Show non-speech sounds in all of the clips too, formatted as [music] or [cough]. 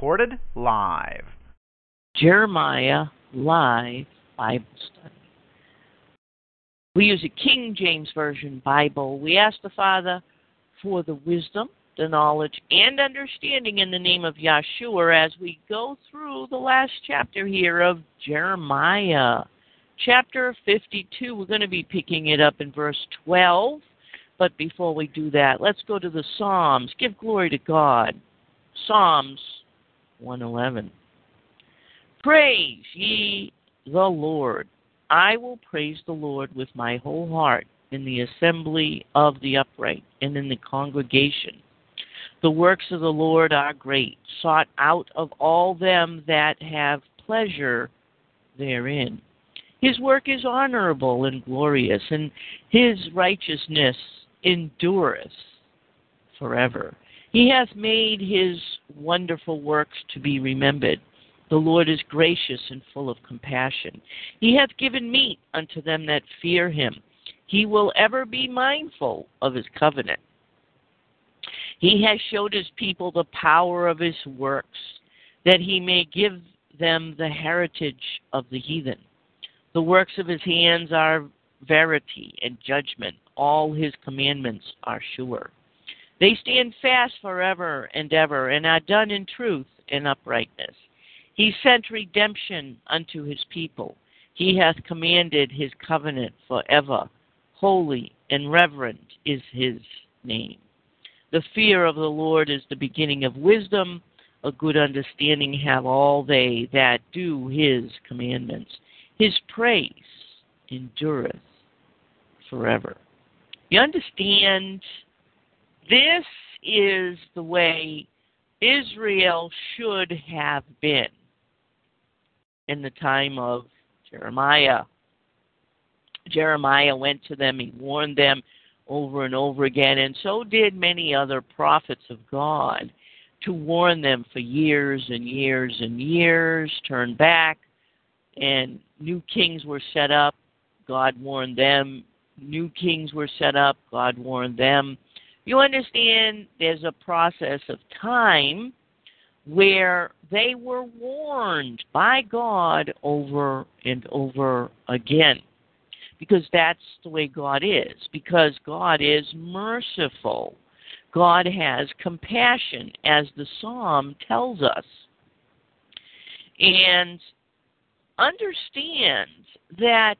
recorded live. Jeremiah Live Bible Study. We use a King James Version Bible. We ask the Father for the wisdom, the knowledge, and understanding in the name of Yahshua as we go through the last chapter here of Jeremiah. Chapter 52, we're going to be picking it up in verse 12. But before we do that, let's go to the Psalms. Give glory to God. Psalms 111. Praise ye the Lord. I will praise the Lord with my whole heart in the assembly of the upright and in the congregation. The works of the Lord are great, sought out of all them that have pleasure therein. His work is honorable and glorious, and his righteousness endureth forever. He hath made his wonderful works to be remembered. The Lord is gracious and full of compassion. He hath given meat unto them that fear him. He will ever be mindful of his covenant. He has showed his people the power of his works, that he may give them the heritage of the heathen. The works of his hands are verity and judgment. All his commandments are sure. They stand fast forever and ever, and are done in truth and uprightness. He sent redemption unto his people. He hath commanded his covenant forever. Holy and reverent is his name. The fear of the Lord is the beginning of wisdom. A good understanding have all they that do his commandments. His praise endureth forever. You understand? This is the way Israel should have been in the time of Jeremiah. Jeremiah went to them, he warned them over and over again, and so did many other prophets of God to warn them for years and years and years, turn back, and new kings were set up. God warned them. New kings were set up. God warned them. You understand there's a process of time where they were warned by God over and over again. Because that's the way God is. Because God is merciful. God has compassion, as the psalm tells us. And understand that,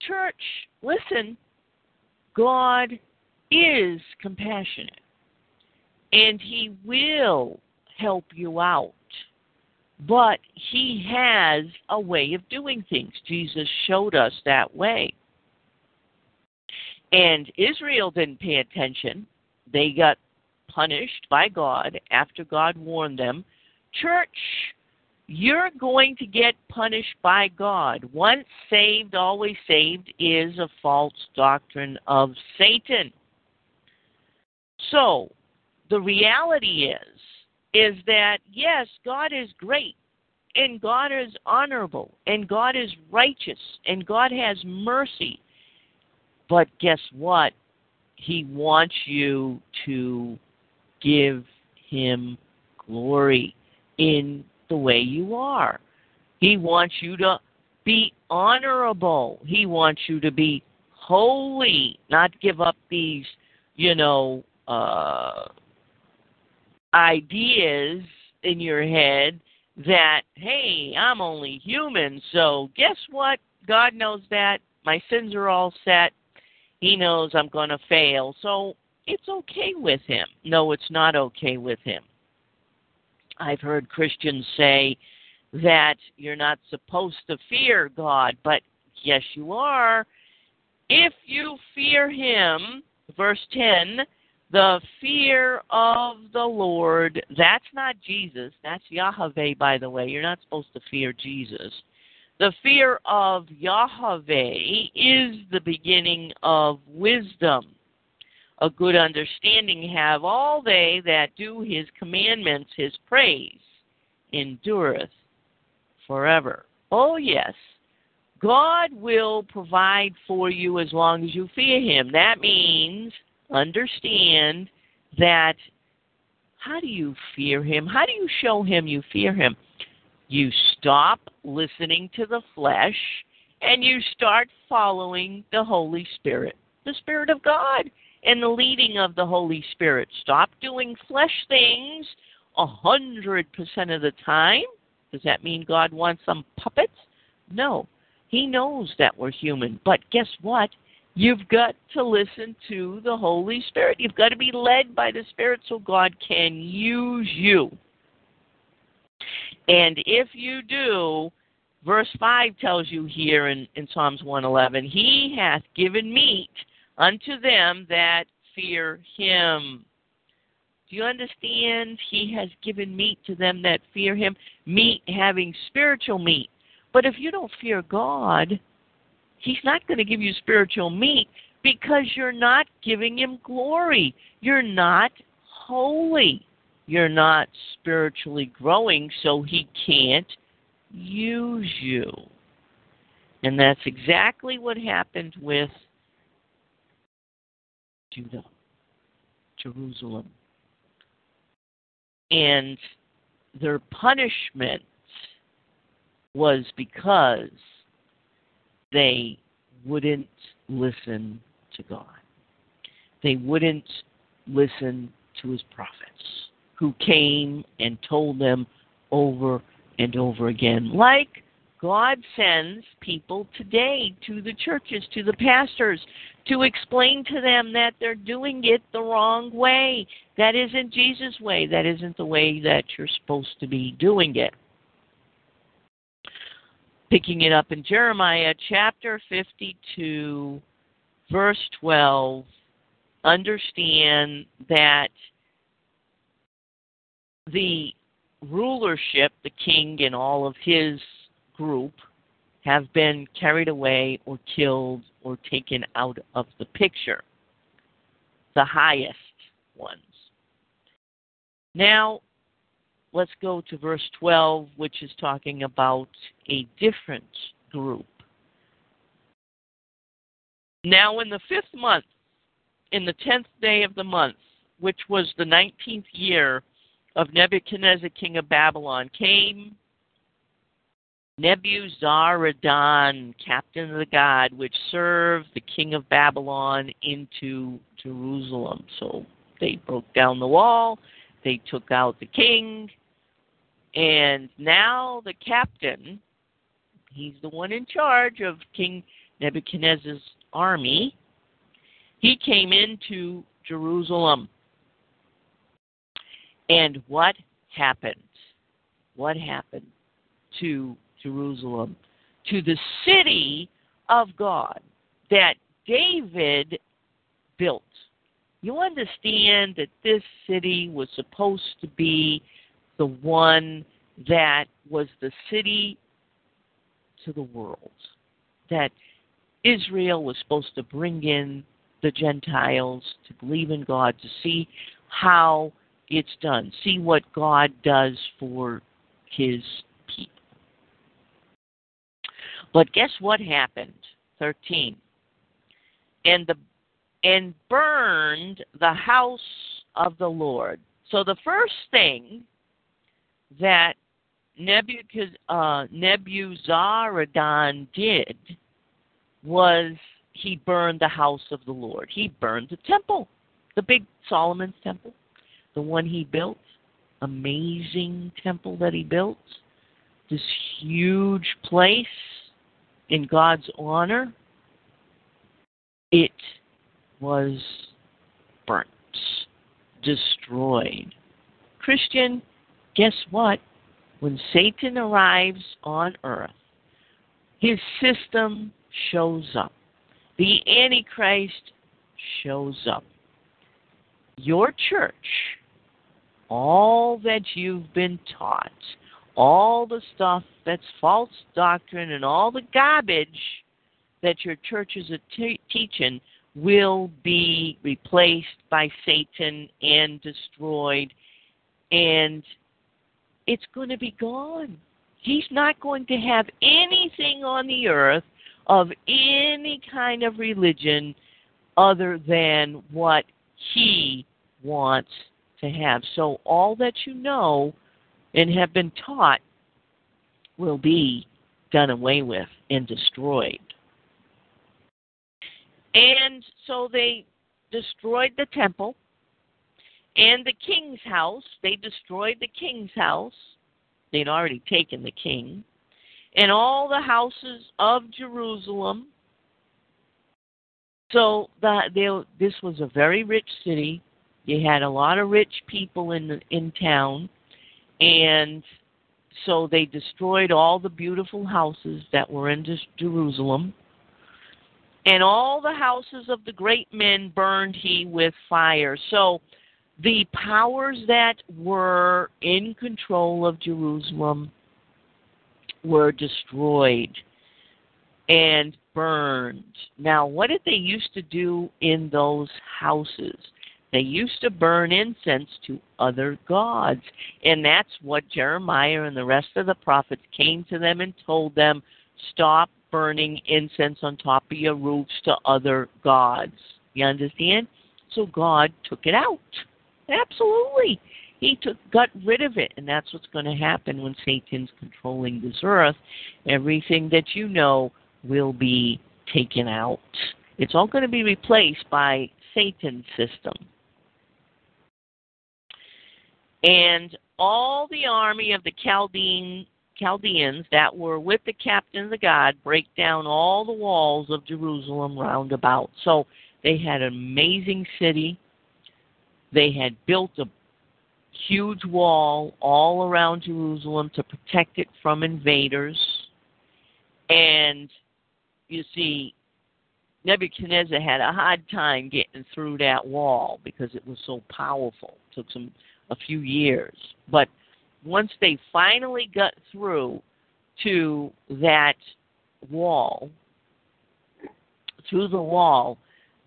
church, listen, God is compassionate and He will help you out. But He has a way of doing things. Jesus showed us that way. And Israel didn't pay attention. They got punished by God after God warned them. Church, you're going to get punished by God. Once saved, always saved is a false doctrine of Satan. So, the reality is is that yes, God is great and God is honorable and God is righteous and God has mercy. But guess what? He wants you to give him glory in the way you are. He wants you to be honorable. He wants you to be holy, not give up these, you know, uh, ideas in your head that, hey, I'm only human, so guess what? God knows that. My sins are all set. He knows I'm going to fail. So it's okay with him. No, it's not okay with him. I've heard Christians say that you're not supposed to fear God, but yes, you are. If you fear him, verse 10, the fear of the Lord, that's not Jesus. That's Yahweh, by the way. You're not supposed to fear Jesus. The fear of Yahweh is the beginning of wisdom. A good understanding have all they that do his commandments, his praise endureth forever. Oh, yes. God will provide for you as long as you fear him. That means understand that how do you fear him? How do you show him you fear him? You stop listening to the flesh and you start following the Holy Spirit, the Spirit of God, and the leading of the Holy Spirit. Stop doing flesh things a hundred percent of the time. Does that mean God wants some puppets? No. He knows that we're human. But guess what? You've got to listen to the Holy Spirit. You've got to be led by the Spirit so God can use you. And if you do, verse 5 tells you here in, in Psalms 111 He hath given meat unto them that fear him. Do you understand? He has given meat to them that fear him, meat having spiritual meat. But if you don't fear God, He's not going to give you spiritual meat because you're not giving Him glory. You're not holy. You're not spiritually growing, so He can't use you. And that's exactly what happened with Judah, Jerusalem. And their punishment was because they wouldn't listen to God. They wouldn't listen to his prophets who came and told them over and over again, like God sends people today to the churches, to the pastors, to explain to them that they're doing it the wrong way. That isn't Jesus' way. That isn't the way that you're supposed to be doing it picking it up in Jeremiah chapter 52, verse 12, understand that the rulership, the king and all of his group, have been carried away or killed or taken out of the picture. The highest ones. Now, let's go to verse 12, which is talking about a different group. Now, in the fifth month, in the tenth day of the month, which was the nineteenth year of Nebuchadnezzar, king of Babylon, came Nebuzaradan, captain of the guard, which served the king of Babylon into Jerusalem. So they broke down the wall, they took out the king, and now the captain, he's the one in charge of King Nebuchadnezzar's army, he came into Jerusalem. And what happened? What happened to Jerusalem? To the city of God that David built. You understand that this city was supposed to be the one that was the city to the world. That Israel was supposed to bring in the Gentiles to believe in God, to see how it's done, see what God does for his people. But guess what happened? 13. And the and burned the house of the Lord. So the first thing that uh, Nebuzaradan did was he burned the house of the Lord. He burned the temple, the big Solomon's temple, the one he built, amazing temple that he built, this huge place in God's honor. It was burnt, destroyed. Christian, guess what? When Satan arrives on earth, his system shows up. The Antichrist shows up. Your church, all that you've been taught, all the stuff that's false doctrine and all the garbage that your churches are te- teaching will be replaced by Satan and destroyed. And it's going to be gone. He's not going to have anything on the earth of any kind of religion other than what he wants to have. So all that you know and have been taught will be done away with and destroyed. And so they destroyed the temple and the king's house. They destroyed the king's house. They'd already taken the king. And all the houses of Jerusalem. So the, they, this was a very rich city. You had a lot of rich people in in town, and so they destroyed all the beautiful houses that were in Jerusalem. And all the houses of the great men burned he with fire. So the powers that were in control of Jerusalem were destroyed and burned. Now, what did they used to do in those houses? They used to burn incense to other gods. And that's what Jeremiah and the rest of the prophets came to them and told them stop burning incense on top of your roofs to other gods. You understand? So God took it out. Absolutely. He took got rid of it, and that's what's going to happen when Satan's controlling this earth. Everything that you know will be taken out. It's all going to be replaced by Satan's system. And all the army of the Chaldean, Chaldeans that were with the captain of the god break down all the walls of Jerusalem round about. So they had an amazing city. They had built a huge wall all around Jerusalem to protect it from invaders. And you see, Nebuchadnezzar had a hard time getting through that wall because it was so powerful. It took some a few years. But once they finally got through to that wall, through the wall,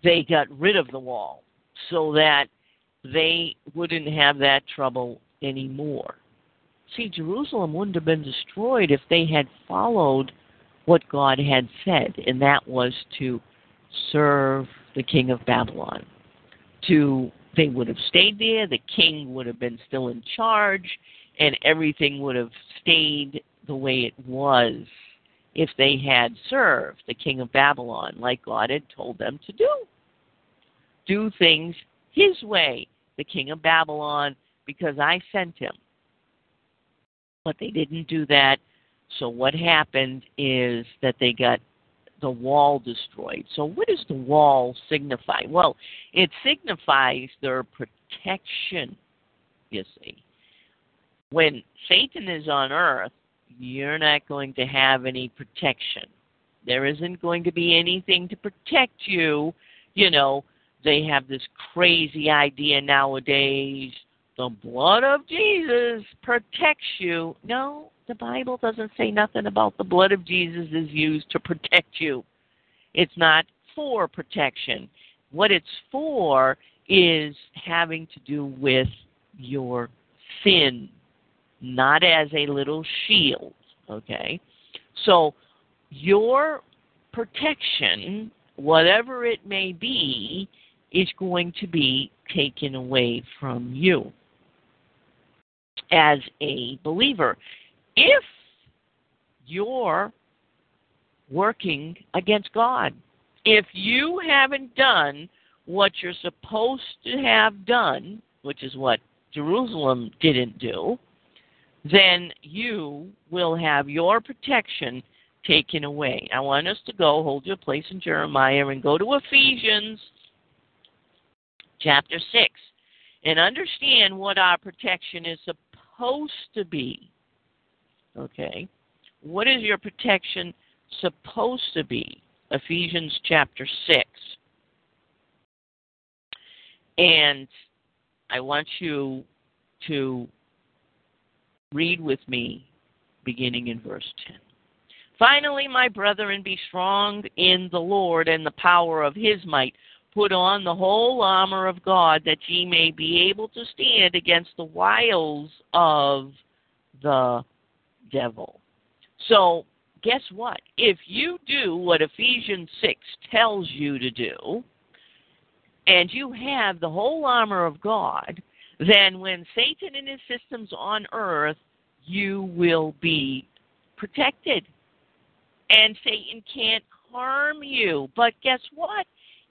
they got rid of the wall so that they wouldn't have that trouble anymore. See, Jerusalem wouldn't have been destroyed if they had followed what God had said, and that was to serve the king of Babylon, to they would have stayed there, the king would have been still in charge, and everything would have stayed the way it was if they had served the king of Babylon like God had told them to do. Do things his way, the king of Babylon, because I sent him. But they didn't do that. So what happened is that they got the wall destroyed. So, what does the wall signify? Well, it signifies their protection, you see. When Satan is on earth, you're not going to have any protection. There isn't going to be anything to protect you. You know, they have this crazy idea nowadays the blood of Jesus protects you. No, the Bible doesn't say nothing about the blood of Jesus is used to protect you. It's not for protection. What it's for is having to do with your sin, not as a little shield. Okay? So, your protection, whatever it may be, is going to be taken away from you as a believer if you're working against God. If you haven't done what you're supposed to have done, which is what Jerusalem didn't do, then you will have your protection taken away. I want us to go, hold your place in Jeremiah, and go to Ephesians chapter 6 and understand what our protection is supposed to be. Okay? What is your protection supposed to be? Ephesians chapter 6. And I want you to read with me beginning in verse 10. Finally, my brethren, be strong in the Lord and the power of his might. Put on the whole armor of God that ye may be able to stand against the wiles of the devil. So, guess what? If you do what Ephesians 6 tells you to do, and you have the whole armor of God, then when Satan and his systems on earth, you will be protected. And Satan can't harm you. But guess what?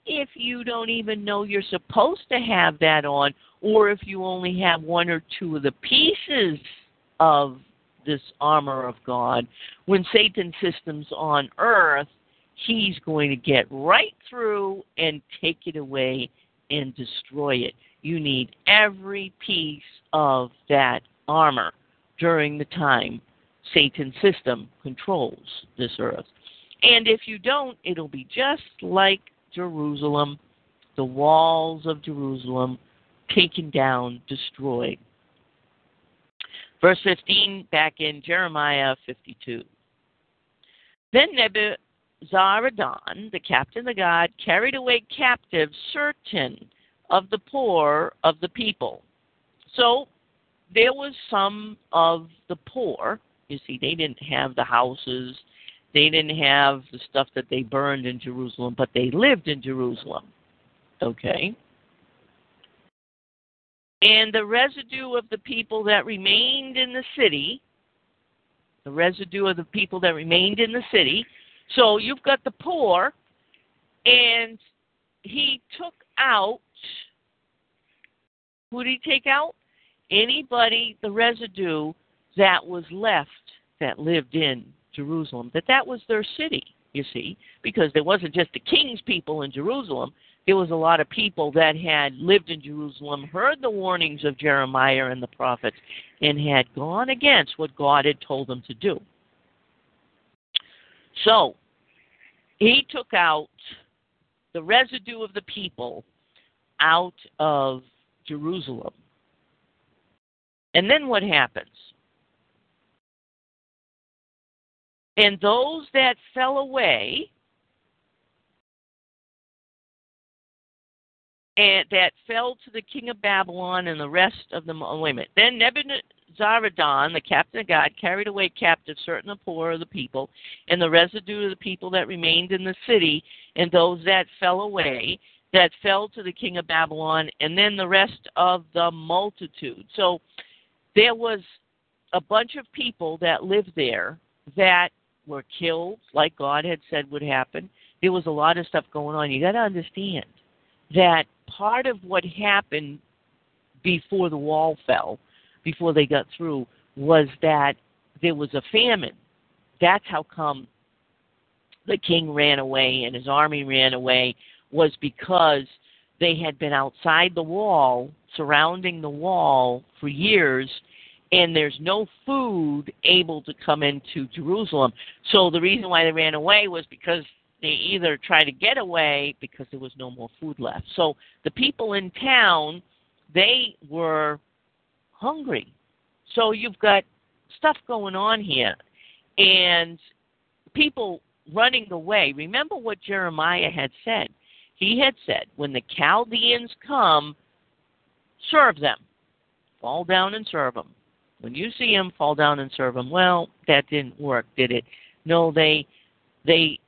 If you don't even know you're supposed to have that on, or if you only have one or two of the pieces of this armor of God, when Satan's system's on earth, he's going to get right through and take it away and destroy it. You need every piece of that armor during the time Satan's system controls this earth. And if you don't, it'll be just like Jerusalem, the walls of Jerusalem taken down, destroyed. Verse 15, back in Jeremiah 52. Then Nebuzaradan, the captain of the guard, carried away captive certain of the poor of the people. So there was some of the poor. You see, they didn't have the houses, they didn't have the stuff that they burned in Jerusalem, but they lived in Jerusalem. Okay? And the residue of the people that remained in the city, the residue of the people that remained in the city. So you've got the poor, and he took out, who did he take out? Anybody, the residue that was left that lived in Jerusalem, that that was their city, you see, because there wasn't just the king's people in Jerusalem, there was a lot of people that had lived in Jerusalem, heard the warnings of Jeremiah and the prophets, and had gone against what God had told them to do. So, he took out the residue of the people out of Jerusalem. And then what happens? And those that fell away and that fell to the king of Babylon and the rest of them. Oh, wait a minute. Then Nebuzaradan, the captain of God, carried away captive certain of the poor of the people, and the residue of the people that remained in the city, and those that fell away, that fell to the king of Babylon, and then the rest of the multitude. So there was a bunch of people that lived there that were killed, like God had said would happen. There was a lot of stuff going on. You got to understand that part of what happened before the wall fell, before they got through, was that there was a famine. That's how come the king ran away and his army ran away, was because they had been outside the wall, surrounding the wall for years, and there's no food able to come into Jerusalem. So the reason why they ran away was because they either tried to get away because there was no more food left. So the people in town, they were hungry. So you've got stuff going on here. And people running away. Remember what Jeremiah had said. He had said, when the Chaldeans come, serve them. Fall down and serve them. When you see them, fall down and serve them. Well, that didn't work, did it? No, they they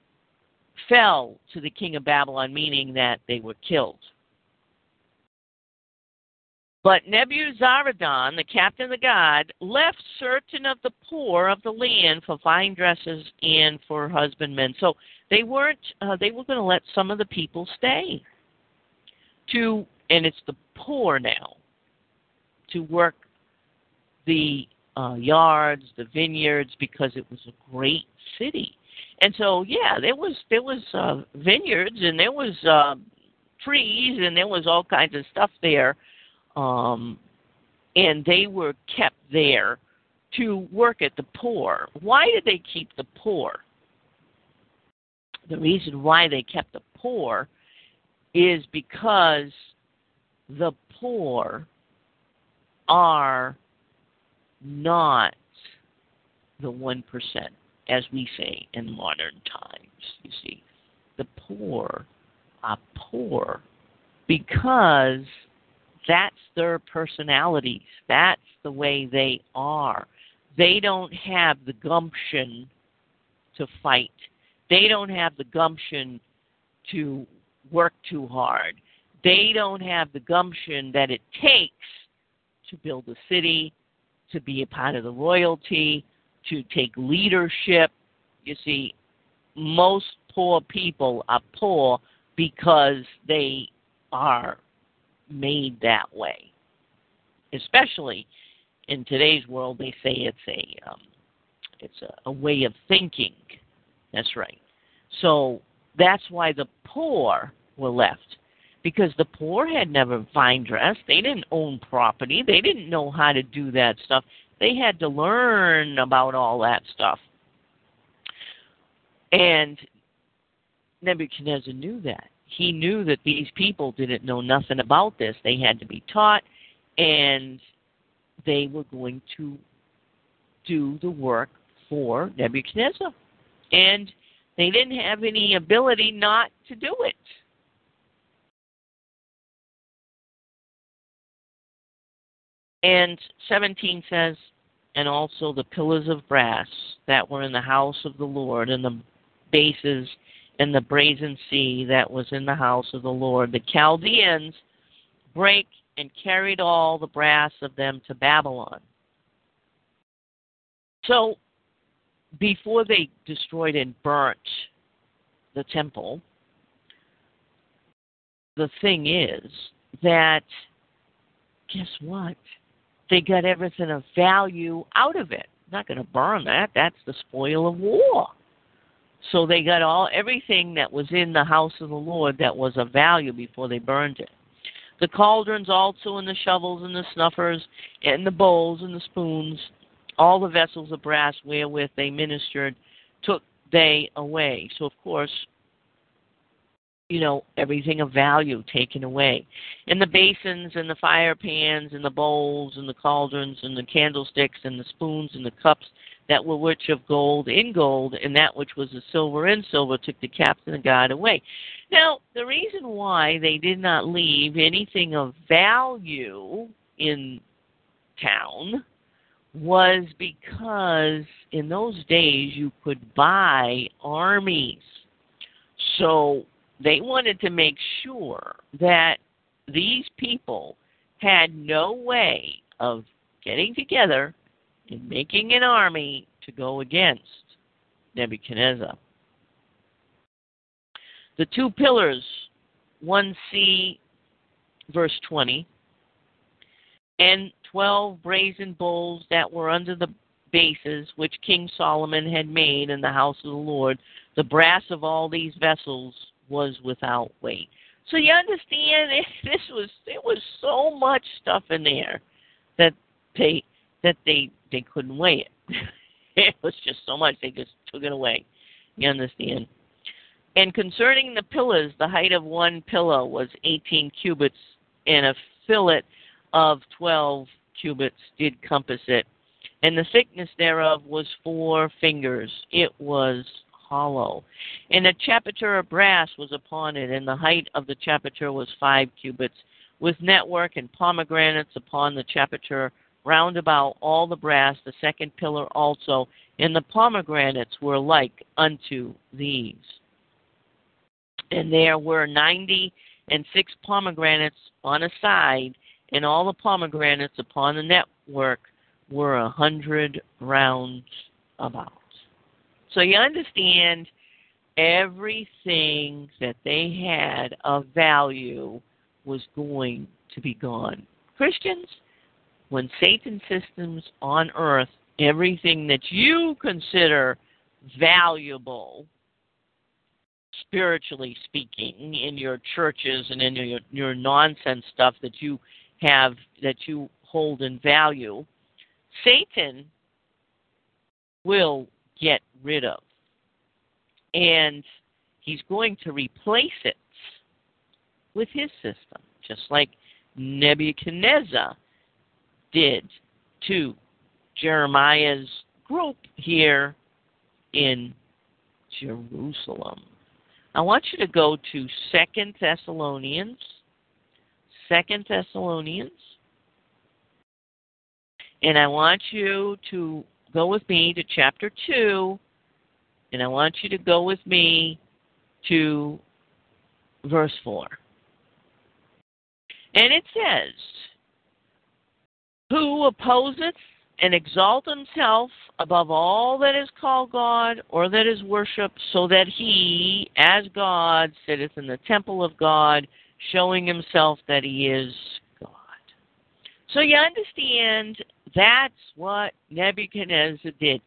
fell to the king of Babylon, meaning that they were killed. But Nebuzaradan, the captain of the guard, left certain of the poor of the land for vinedressers and for husbandmen. So they weren't. Uh, they were going to let some of the people stay. To and it's the poor now to work the uh, yards, the vineyards, because it was a great city. And so, yeah, there was there was uh, vineyards and there was uh, trees and there was all kinds of stuff there, um, and they were kept there to work at the poor. Why did they keep the poor? The reason why they kept the poor is because the poor are not the 1%, as we say in modern times. You see, the poor are poor because that's their personalities, that's the way they are. They don't have the gumption to fight, they don't have the gumption to work too hard. They don't have the gumption that it takes to build a city, to be a part of the royalty, to take leadership. You see, most poor people are poor because they are made that way. Especially in today's world, they say it's a um, it's a, a way of thinking. That's right. So that's why the poor were left because the poor had never fine dressed. They didn't own property. They didn't know how to do that stuff. They had to learn about all that stuff. And Nebuchadnezzar knew that. He knew that these people didn't know nothing about this. They had to be taught, and they were going to do the work for Nebuchadnezzar. And they didn't have any ability not to do it. And 17 says, and also the pillars of brass that were in the house of the Lord, and the bases and the brazen sea that was in the house of the Lord. The Chaldeans break and carried all the brass of them to Babylon. So, before they destroyed and burnt the temple, the thing is that, guess what? They got everything of value out of it. Not going to burn that. That's the spoil of war. So they got all everything that was in the house of the Lord that was of value before they burned it. The cauldrons also and the shovels and the snuffers and the bowls and the spoons, all the vessels of brass wherewith they ministered, took they away. So of course you know, everything of value taken away. And the basins and the fire pans and the bowls and the cauldrons and the candlesticks and the spoons and the cups that were which of gold in gold, and that which was of silver in silver took the captain of God away. Now, the reason why they did not leave anything of value in town was because in those days you could buy armies. So they wanted to make sure that these people had no way of getting together and making an army to go against Nebuchadnezzar. The two pillars, 1 sea, verse 20, and 12 brazen bowls that were under the bases which King Solomon had made in the house of the Lord, the brass of all these vessels was without weight. So you understand [laughs] this was there was so much stuff in there that they that they they couldn't weigh it. [laughs] it was just so much they just took it away. You understand? And concerning the pillars, the height of one pillar was 18 cubits, and a fillet of 12 cubits did compass it. And the thickness thereof was four fingers. It was hollow. And a chapiter of brass was upon it, and the height of the chapiter was five cubits, with network and pomegranates upon the chapiter round about all the brass, the second pillar also, and the pomegranates were like unto these. And there were ninety and six pomegranates on a side, and all the pomegranates upon the network were a hundred rounds about. So you understand everything that they had of value was going to be gone. Christians, when Satan systems on earth, everything that you consider valuable, spiritually speaking, in your churches and in your, your nonsense stuff that you have that you hold in value, Satan will get rid of. And he's going to replace it with his system, just like Nebuchadnezzar did to Jeremiah's group here in Jerusalem. I want you to go to Second Thessalonians. Second Thessalonians. And I want you to go with me to chapter 2, and I want you to go with me to verse 4. And it says, who opposeth and exalt himself above all that is called God or that is worshipped, so that he, as God, sitteth in the temple of God, showing himself that he is. So you understand that's what Nebuchadnezzar did.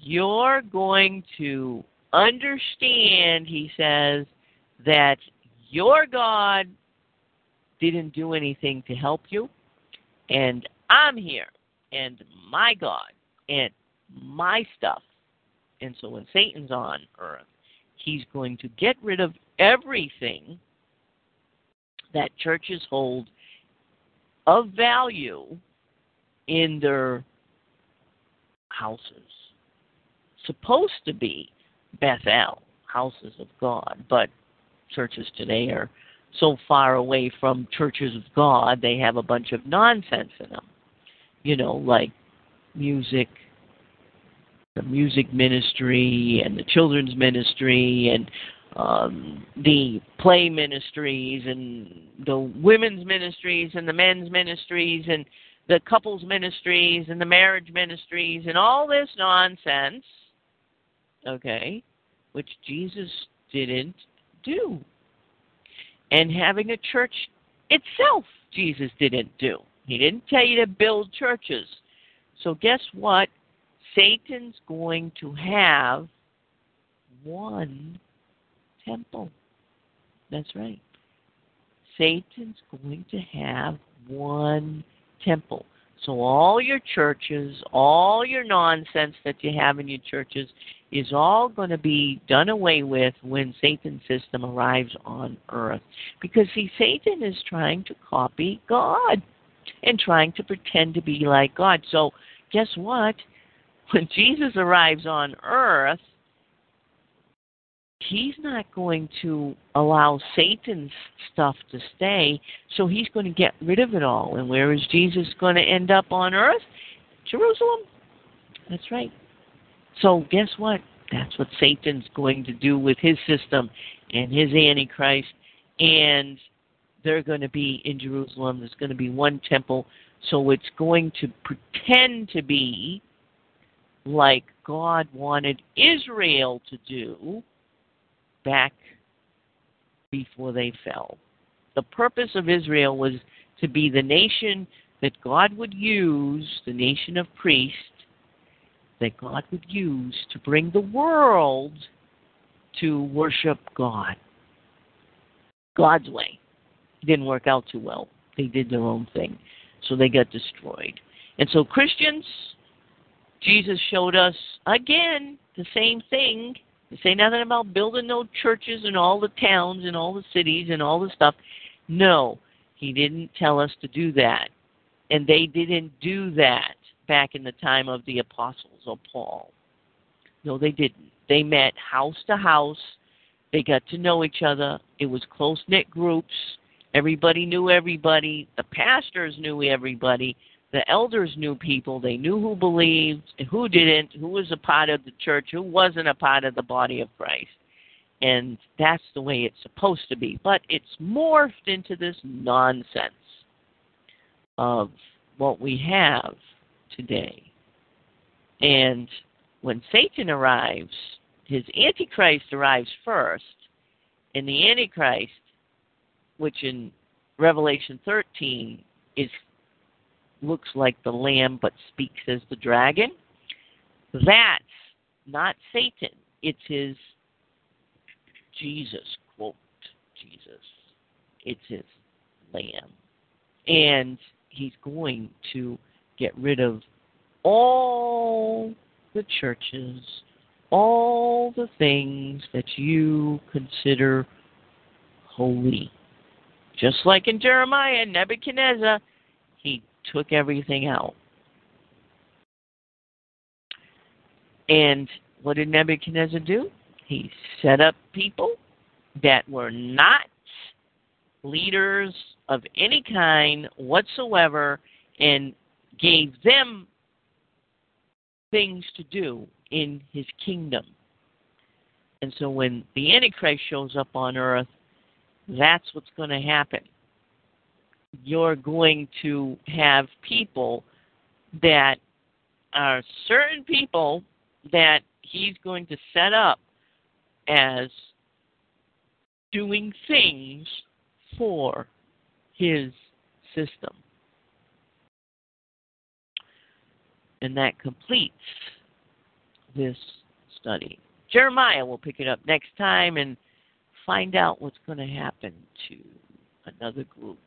You're going to understand, he says, that your God didn't do anything to help you, and I'm here, and my God, and my stuff. And so when Satan's on earth, he's going to get rid of everything that churches hold of value in their houses. Supposed to be Bethel, houses of God, but churches today are so far away from churches of God, they have a bunch of nonsense in them. You know, like music, the music ministry, and the children's ministry, and um, the play ministries, and the women's ministries, and the men's ministries, and the couples ministries, and the marriage ministries, and all this nonsense. Okay, which Jesus didn't do. And having a church itself, Jesus didn't do. He didn't tell you to build churches. So, guess what? Satan's going to have one temple. That's right. Satan's going to have one temple. So, all your churches, all your nonsense that you have in your churches is all going to be done away with when Satan's system arrives on earth. Because, see, Satan is trying to copy God and trying to pretend to be like God. So, guess what? When Jesus arrives on earth, he's not going to allow Satan's stuff to stay, so he's going to get rid of it all. And where is Jesus going to end up on earth? Jerusalem. That's right. So guess what? That's what Satan's going to do with his system and his Antichrist. And they're going to be in Jerusalem. There's going to be one temple. So it's going to pretend to be like God wanted Israel to do back before they fell. The purpose of Israel was to be the nation that God would use, the nation of priests, that God would use to bring the world to worship God. God's way. didn't work out too well. They did their own thing. So they got destroyed. And so, Christians, Jesus showed us again the same thing. Say nothing about building no churches in all the towns and all the cities and all the stuff. No, he didn't tell us to do that. And they didn't do that back in the time of the apostles or Paul. No, they didn't. They met house to house. They got to know each other. It was close knit groups. Everybody knew everybody. The pastors knew everybody. The elders knew people. They knew who believed, who didn't, who was a part of the church, who wasn't a part of the body of Christ. And that's the way it's supposed to be. But it's morphed into this nonsense of what we have today. And when Satan arrives, his Antichrist arrives first, and the Antichrist, which in Revelation 13 is looks like the lamb but speaks as the dragon, that's not Satan. It's his Jesus, quote, Jesus. It's his lamb. And he's going to get rid of all the churches, all the things that you consider holy. Just like in Jeremiah, Nebuchadnezzar, took everything out. And what did Nebuchadnezzar do? He set up people that were not leaders of any kind whatsoever and gave them things to do in his kingdom. And so when the Antichrist shows up on earth, that's what's going to happen. You're going to have people that are certain people that he's going to set up as doing things for his system. And that completes this study. Jeremiah will pick it up next time and find out what's going to happen to another group.